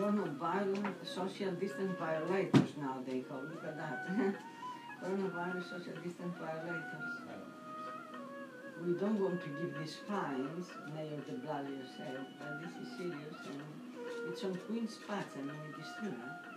coronavirus social distance violators now they oh, call. Look at that. coronavirus social distance violators. We don't want to give these fines, Mayor de Blasio said, but this is serious and it's on Queen's Patch, I mean it is true.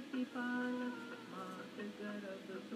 happy Balas, Mother of the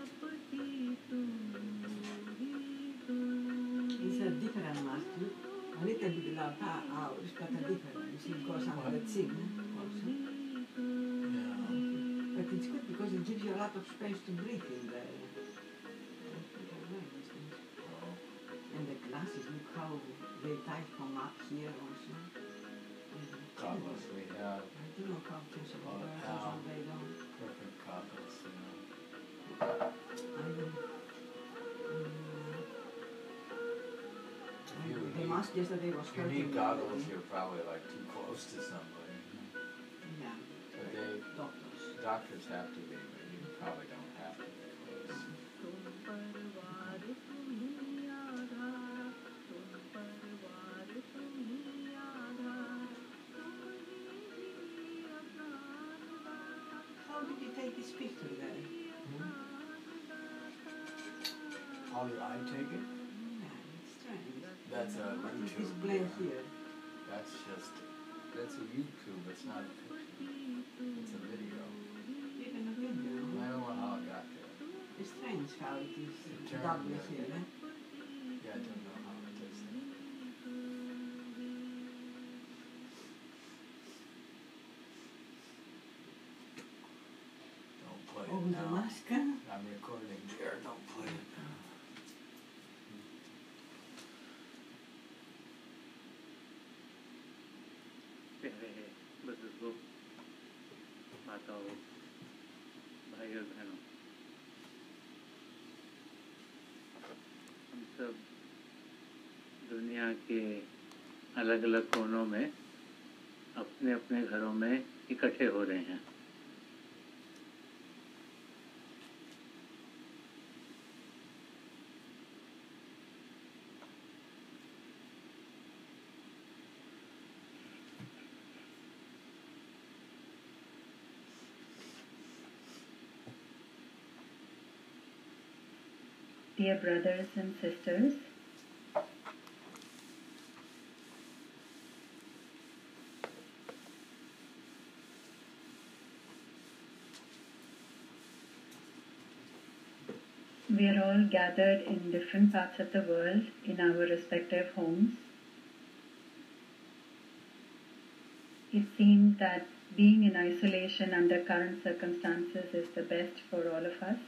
It's a different. Look, a little bit like our uh, ours, uh, but a different. You see, goes under the chin eh? also. But it's good because it gives you a lot of space to breathe in there. Oh. how they type from up here also. Goggles we have, I don't know say Oh, how? they don't. perfect goggles, you need, yesterday was You need goggles, you're probably like too close to somebody. Yeah. But they, doctors, doctors have to be, but you probably don't have to be close. How did you take this picture? How did I take it? Yeah, it's strange. That's a YouTube. yeah. here? That's just, that's a YouTube, it's not a picture. It's a video. Even a video. I don't know how it got there. It's strange how it is double the- here, eh? Yeah, I don't know how it does that. Don't play Oh, it the now. mask. eh? I'm recording there, don't play it प्यारे बुज़ुर्गों माताओं भाइयों बहनों, हम सब दुनिया के अलग अलग कोनों में अपने अपने घरों में इकट्ठे हो रहे हैं। Dear brothers and sisters, we are all gathered in different parts of the world in our respective homes. It seems that being in isolation under current circumstances is the best for all of us.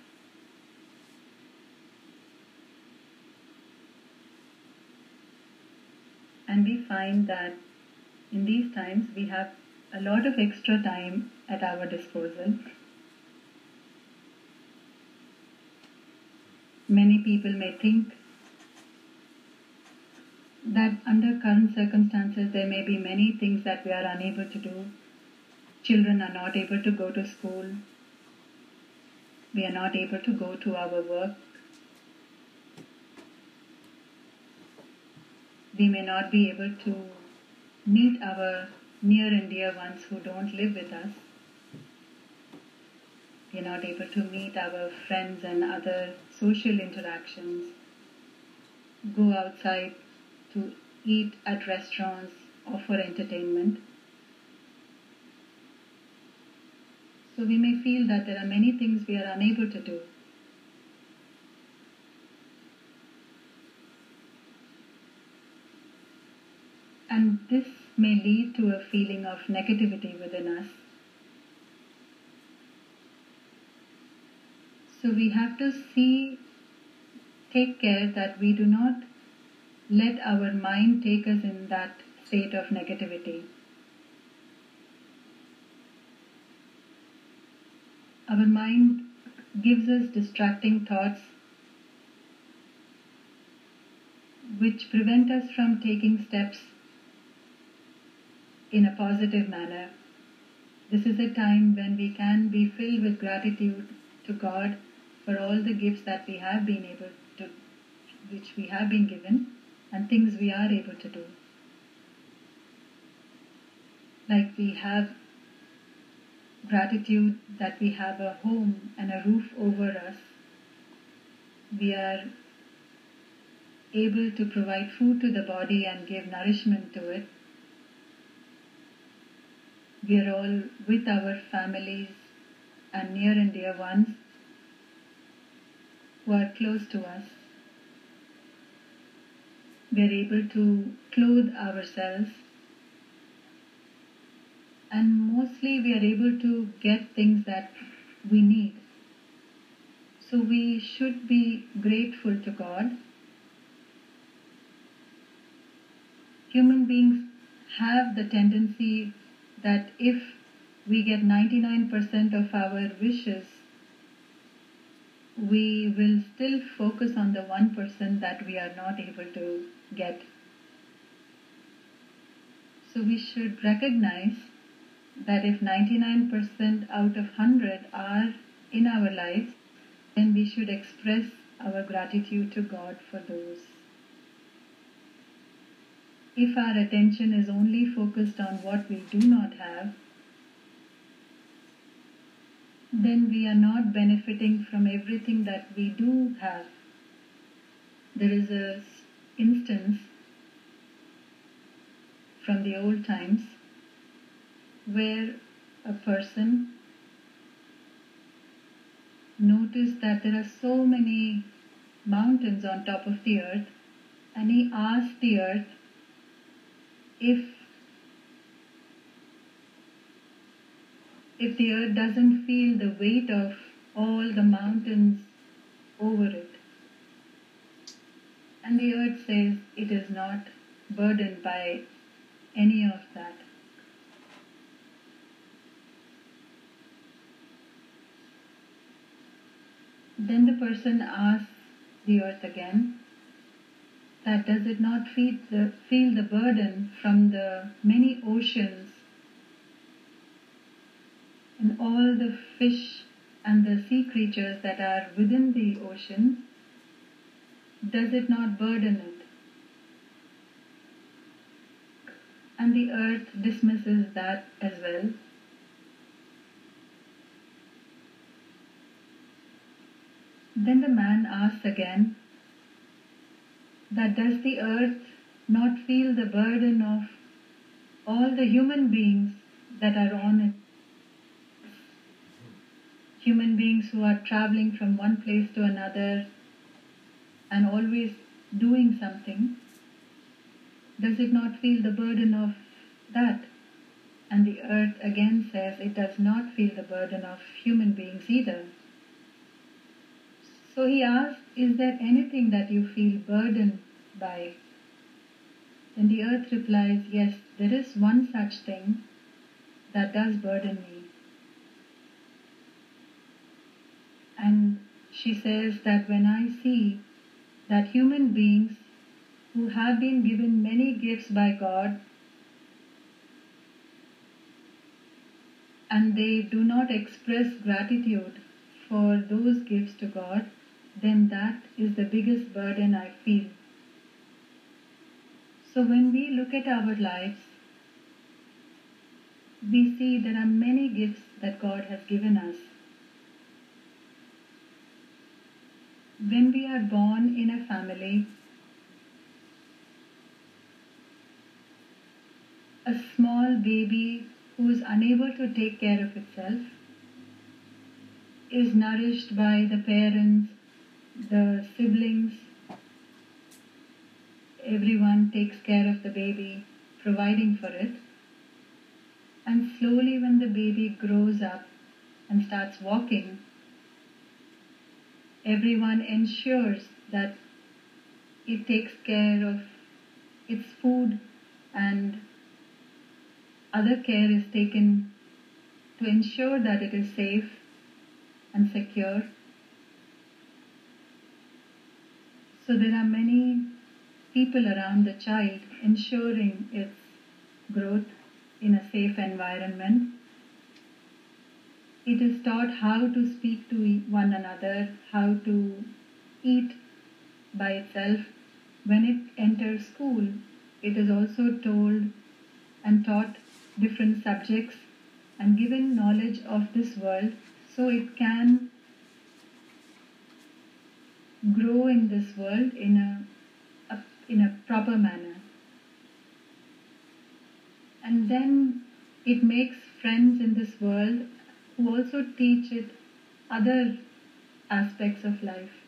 And we find that in these times we have a lot of extra time at our disposal. Many people may think that under current circumstances there may be many things that we are unable to do. Children are not able to go to school. We are not able to go to our work. We may not be able to meet our near and dear ones who don't live with us. We are not able to meet our friends and other social interactions, go outside to eat at restaurants or for entertainment. So we may feel that there are many things we are unable to do. And this may lead to a feeling of negativity within us. So we have to see, take care that we do not let our mind take us in that state of negativity. Our mind gives us distracting thoughts which prevent us from taking steps in a positive manner. This is a time when we can be filled with gratitude to God for all the gifts that we have been able to, which we have been given, and things we are able to do. Like we have gratitude that we have a home and a roof over us. We are able to provide food to the body and give nourishment to it. We are all with our families and near and dear ones who are close to us. We are able to clothe ourselves and mostly we are able to get things that we need. So we should be grateful to God human beings have the tendency that if we get 99% of our wishes, we will still focus on the 1% that we are not able to get. So we should recognize that if 99% out of 100 are in our lives, then we should express our gratitude to God for those. If our attention is only focused on what we do not have, then we are not benefiting from everything that we do have. There is a instance from the old times where a person noticed that there are so many mountains on top of the earth and he asked the earth if if the earth doesn't feel the weight of all the mountains over it. And the earth says it is not burdened by any of that. Then the person asks the earth again that does it not feel the, feel the burden from the many oceans and all the fish and the sea creatures that are within the ocean, does it not burden it? And the earth dismisses that as well. Then the man asks again, that does the earth not feel the burden of all the human beings that are on it? Human beings who are traveling from one place to another and always doing something. Does it not feel the burden of that? And the earth again says it does not feel the burden of human beings either. So he asks, Is there anything that you feel burdened by? And the earth replies, Yes, there is one such thing that does burden me. And she says that when I see that human beings who have been given many gifts by God and they do not express gratitude for those gifts to God, then that is the biggest burden I feel. So when we look at our lives, we see there are many gifts that God has given us. When we are born in a family, a small baby who is unable to take care of itself is nourished by the parents, the siblings, everyone takes care of the baby, providing for it. And slowly, when the baby grows up and starts walking, everyone ensures that it takes care of its food and other care is taken to ensure that it is safe and secure. So there are many people around the child ensuring its growth in a safe environment. It is taught how to speak to one another, how to eat by itself. When it enters school, it is also told and taught different subjects and given knowledge of this world so it can grow in this world in a, a in a proper manner and then it makes friends in this world who also teach it other aspects of life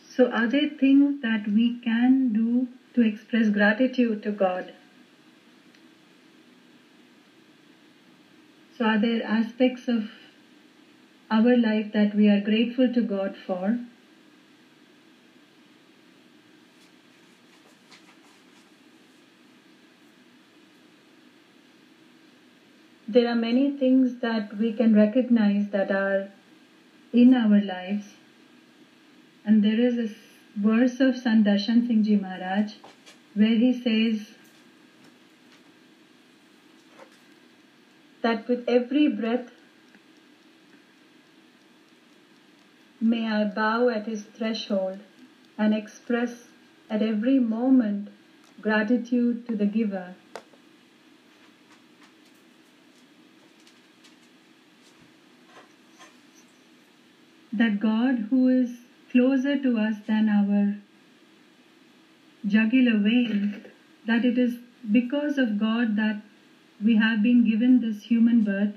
So, are there things that we can do to express gratitude to God? So, are there aspects of our life that we are grateful to God for. There are many things that we can recognize that are in our lives. And there is a verse of Sant Darshan Singh Ji Maharaj where he says that with every breath may I bow at his threshold and express at every moment gratitude to the giver. That God who is closer to us than our jugular vein, that it is because of God that we have been given this human birth.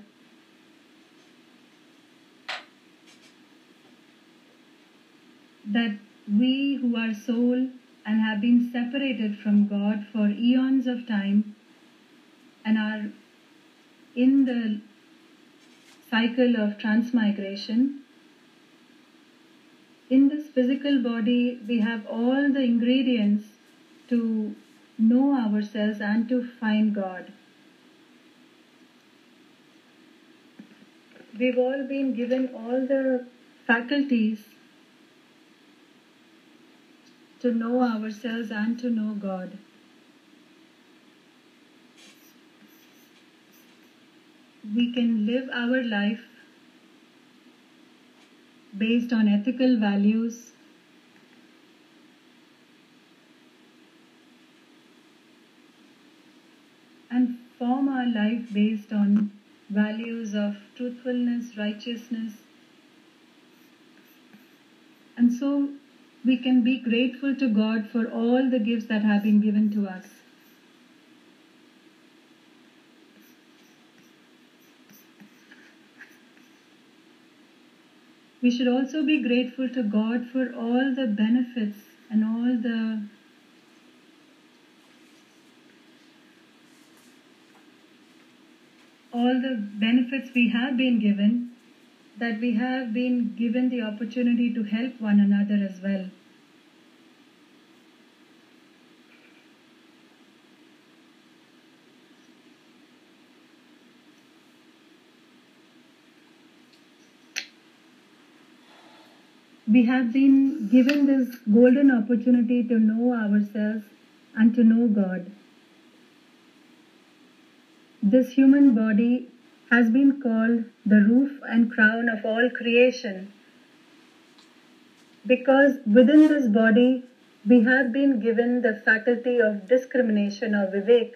That we who are soul and have been separated from God for eons of time and are in the cycle of transmigration. In this physical body, we have all the ingredients to know ourselves and to find God. We've all been given all the faculties to know ourselves and to know God. We can live our life based on ethical values. And form our life based on values of truthfulness, righteousness. And so we can be grateful to God for all the gifts that have been given to us. We should also be grateful to God for all the benefits and all the all the benefits we have been given that we have been given the opportunity to help one another as well. We have been given this golden opportunity to know ourselves and to know God. This human body has been called the roof and crown of all creation because within this body we have been given the faculty of discrimination or vivek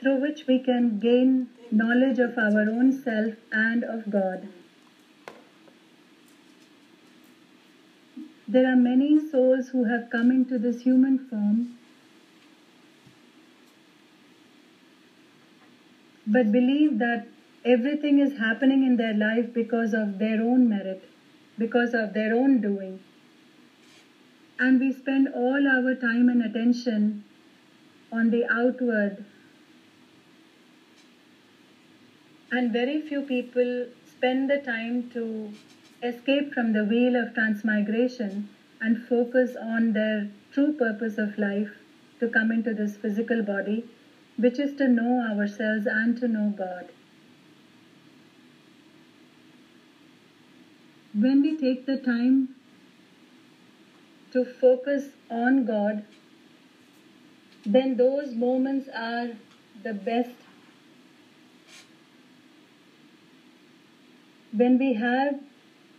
through which we can gain knowledge of our own self and of God. There are many souls who have come into this human form but believe that everything is happening in their life because of their own merit, because of their own doing. And we spend all our time and attention on the outward. And very few people spend the time to escape from the wheel of transmigration and focus on their true purpose of life to come into this physical body which is to know ourselves and to know God. When we take the time to focus on God, then those moments are the best. When we have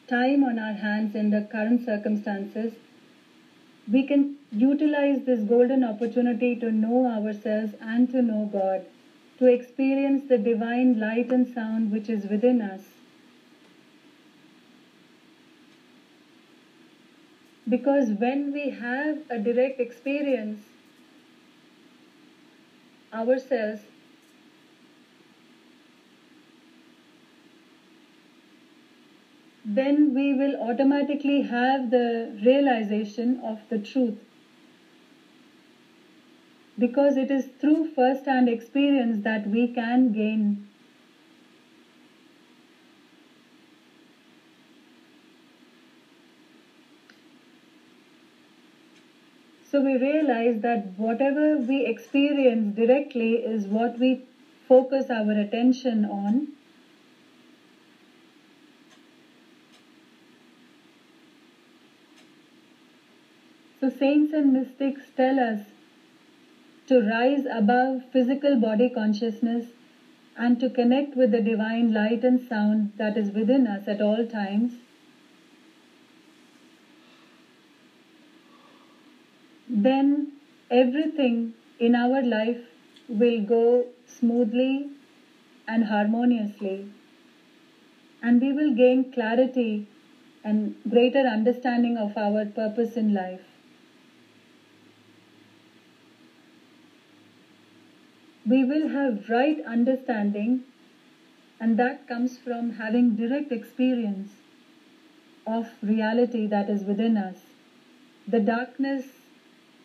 time on our hands in the current circumstances, we can utilize this golden opportunity to know ourselves and to know God, to experience the divine light and sound which is within us. Because when we have a direct experience ourselves, then we will automatically have the realization of the truth. Because it is through first hand experience that we can gain. So we realize that whatever we experience directly is what we focus our attention on. So saints and mystics tell us to rise above physical body consciousness and to connect with the divine light and sound that is within us at all times. Then everything in our life will go smoothly and harmoniously, and we will gain clarity and greater understanding of our purpose in life. We will have right understanding, and that comes from having direct experience of reality that is within us. The darkness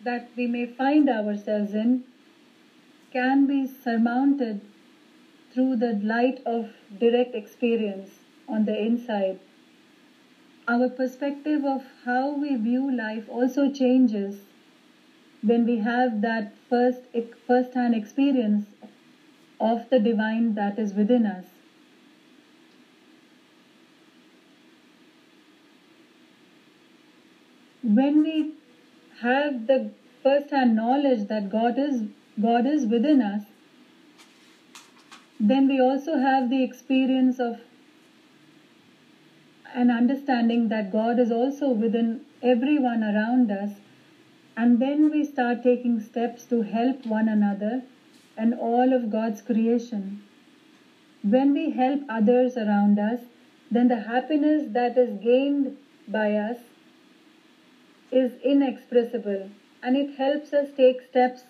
that we may find ourselves in can be surmounted through the light of direct experience on the inside. Our perspective of how we view life also changes when we have that first first hand experience of the divine that is within us. When we have the first hand knowledge that god is god is within us then we also have the experience of an understanding that god is also within everyone around us and then we start taking steps to help one another and all of God's creation. When we help others around us, then the happiness that is gained by us is inexpressible and it helps us take steps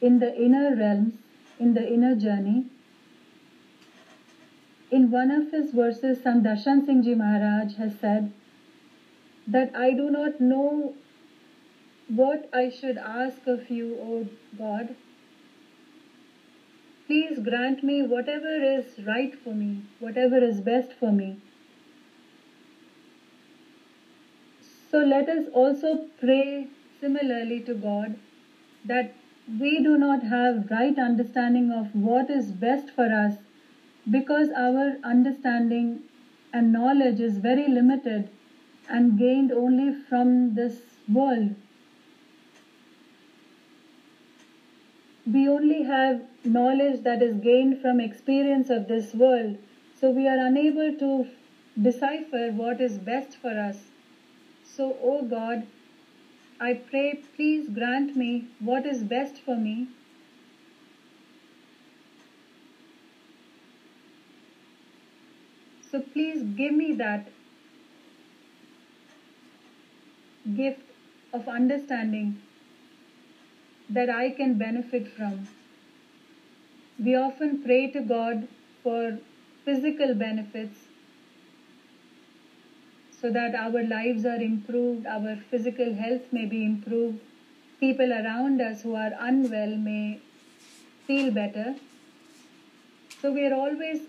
in the inner realms, in the inner journey. In one of his verses, Sant Darshan Singh Ji Maharaj has said that I do not know what I should ask of you, O God. Please grant me whatever is right for me, whatever is best for me. So let us also pray similarly to God that we do not have right understanding of what is best for us because our understanding and knowledge is very limited and gained only from this world. We only have knowledge that is gained from experience of this world, so we are unable to decipher what is best for us. So, O oh God, I pray, please grant me what is best for me. So, please give me that gift of understanding that I can benefit from. We often pray to God for physical benefits so that our lives are improved, our physical health may be improved, people around us who are unwell may feel better. So we are always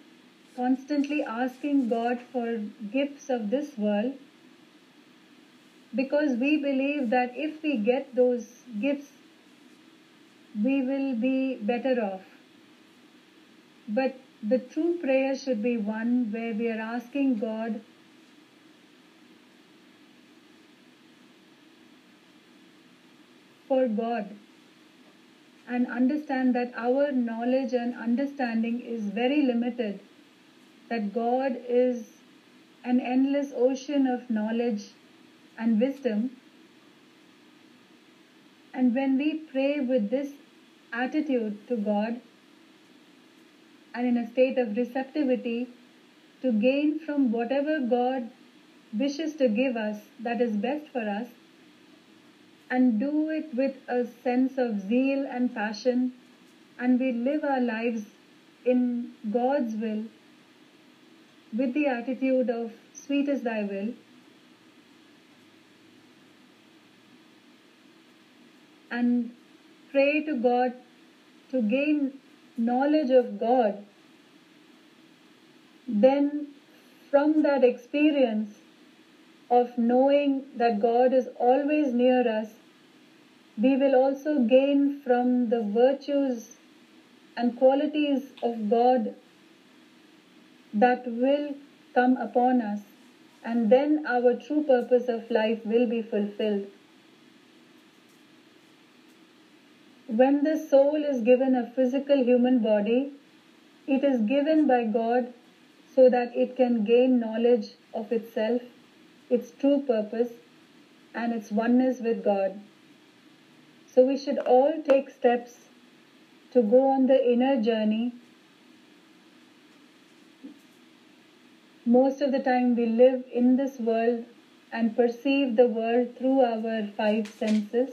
constantly asking God for gifts of this world because we believe that if we get those gifts we will be better off. But the true prayer should be one where we are asking God for God and understand that our knowledge and understanding is very limited, that God is an endless ocean of knowledge and wisdom. And when we pray with this attitude to God and in a state of receptivity to gain from whatever God wishes to give us that is best for us and do it with a sense of zeal and passion and we live our lives in God's will with the attitude of sweet is thy will. And pray to God to gain knowledge of God, then from that experience of knowing that God is always near us we will also gain from the virtues and qualities of God that will come upon us, and then our true purpose of life will be fulfilled. When the soul is given a physical human body, it is given by God so that it can gain knowledge of itself, its true purpose, and its oneness with God. So we should all take steps to go on the inner journey. Most of the time, we live in this world and perceive the world through our five senses,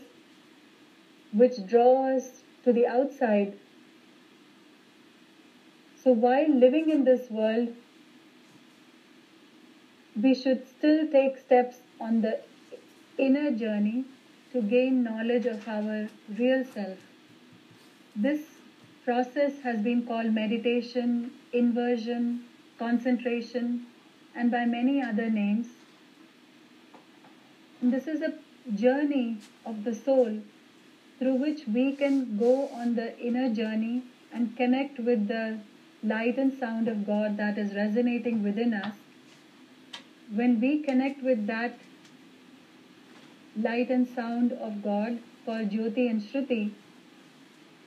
which draws to the outside. So, while living in this world, we should still take steps on the inner journey to gain knowledge of our real self. This process has been called meditation, inversion, concentration, and by many other names. And this is a journey of the soul through which we can go on the inner journey and connect with the light and sound of God that is resonating within us. When we connect with that light and sound of God called Jyoti and Sruti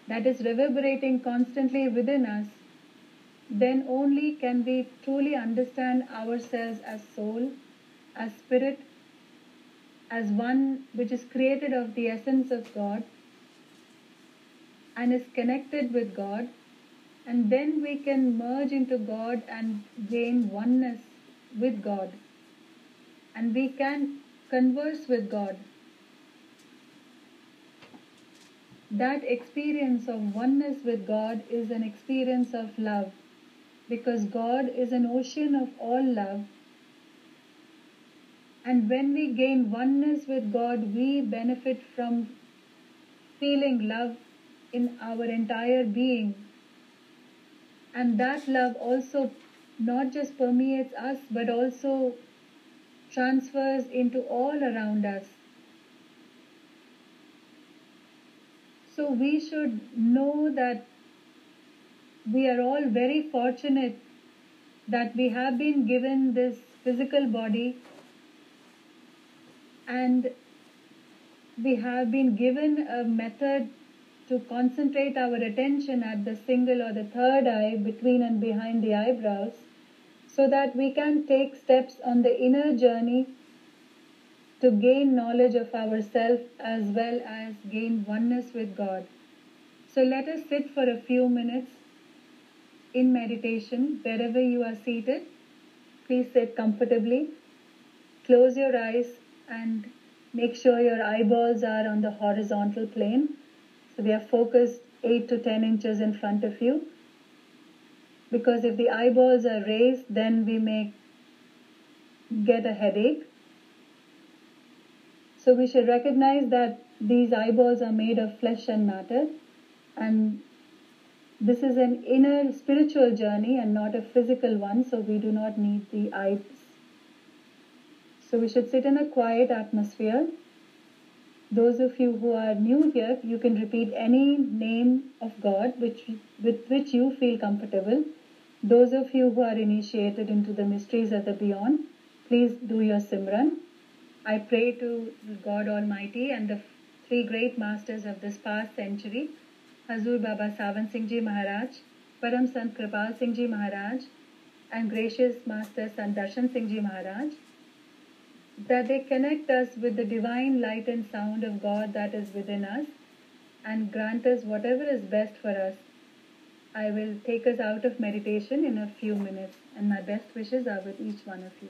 that is reverberating constantly within us, then only can we truly understand ourselves as soul, as spirit, as one which is created of the essence of God and is connected with God, and then we can merge into God and gain oneness with God, and we can converse with God. That experience of oneness with God is an experience of love because God is an ocean of all love. And when we gain oneness with God, we benefit from feeling love in our entire being. And that love also not just permeates us but also transfers into all around us. So we should know that we are all very fortunate that we have been given this physical body and we have been given a method to concentrate our attention at the single or the third eye between and behind the eyebrows so that we can take steps on the inner journey to gain knowledge of ourself as well as gain oneness with God. So let us sit for a few minutes in meditation wherever you are seated. Please sit comfortably. Close your eyes and make sure your eyeballs are on the horizontal plane. So they are focused 8 to 10 inches in front of you. Because if the eyeballs are raised, then we may get a headache. So we should recognize that these eyeballs are made of flesh and matter, and this is an inner spiritual journey and not a physical one, so we do not need the eyes. So we should sit in a quiet atmosphere. Those of you who are new here, you can repeat any name of God which, with which you feel comfortable. Those of you who are initiated into the mysteries of the beyond, please do your Simran. I pray to God Almighty and the three great masters of this past century, Hazur Baba Sawan Singh Ji Maharaj, Param Sant Kripal Singh Ji Maharaj, and gracious Master Sant Darshan Singh Ji Maharaj, that they connect us with the divine light and sound of God that is within us and grant us whatever is best for us. I will take us out of meditation in a few minutes, and my best wishes are with each one of you.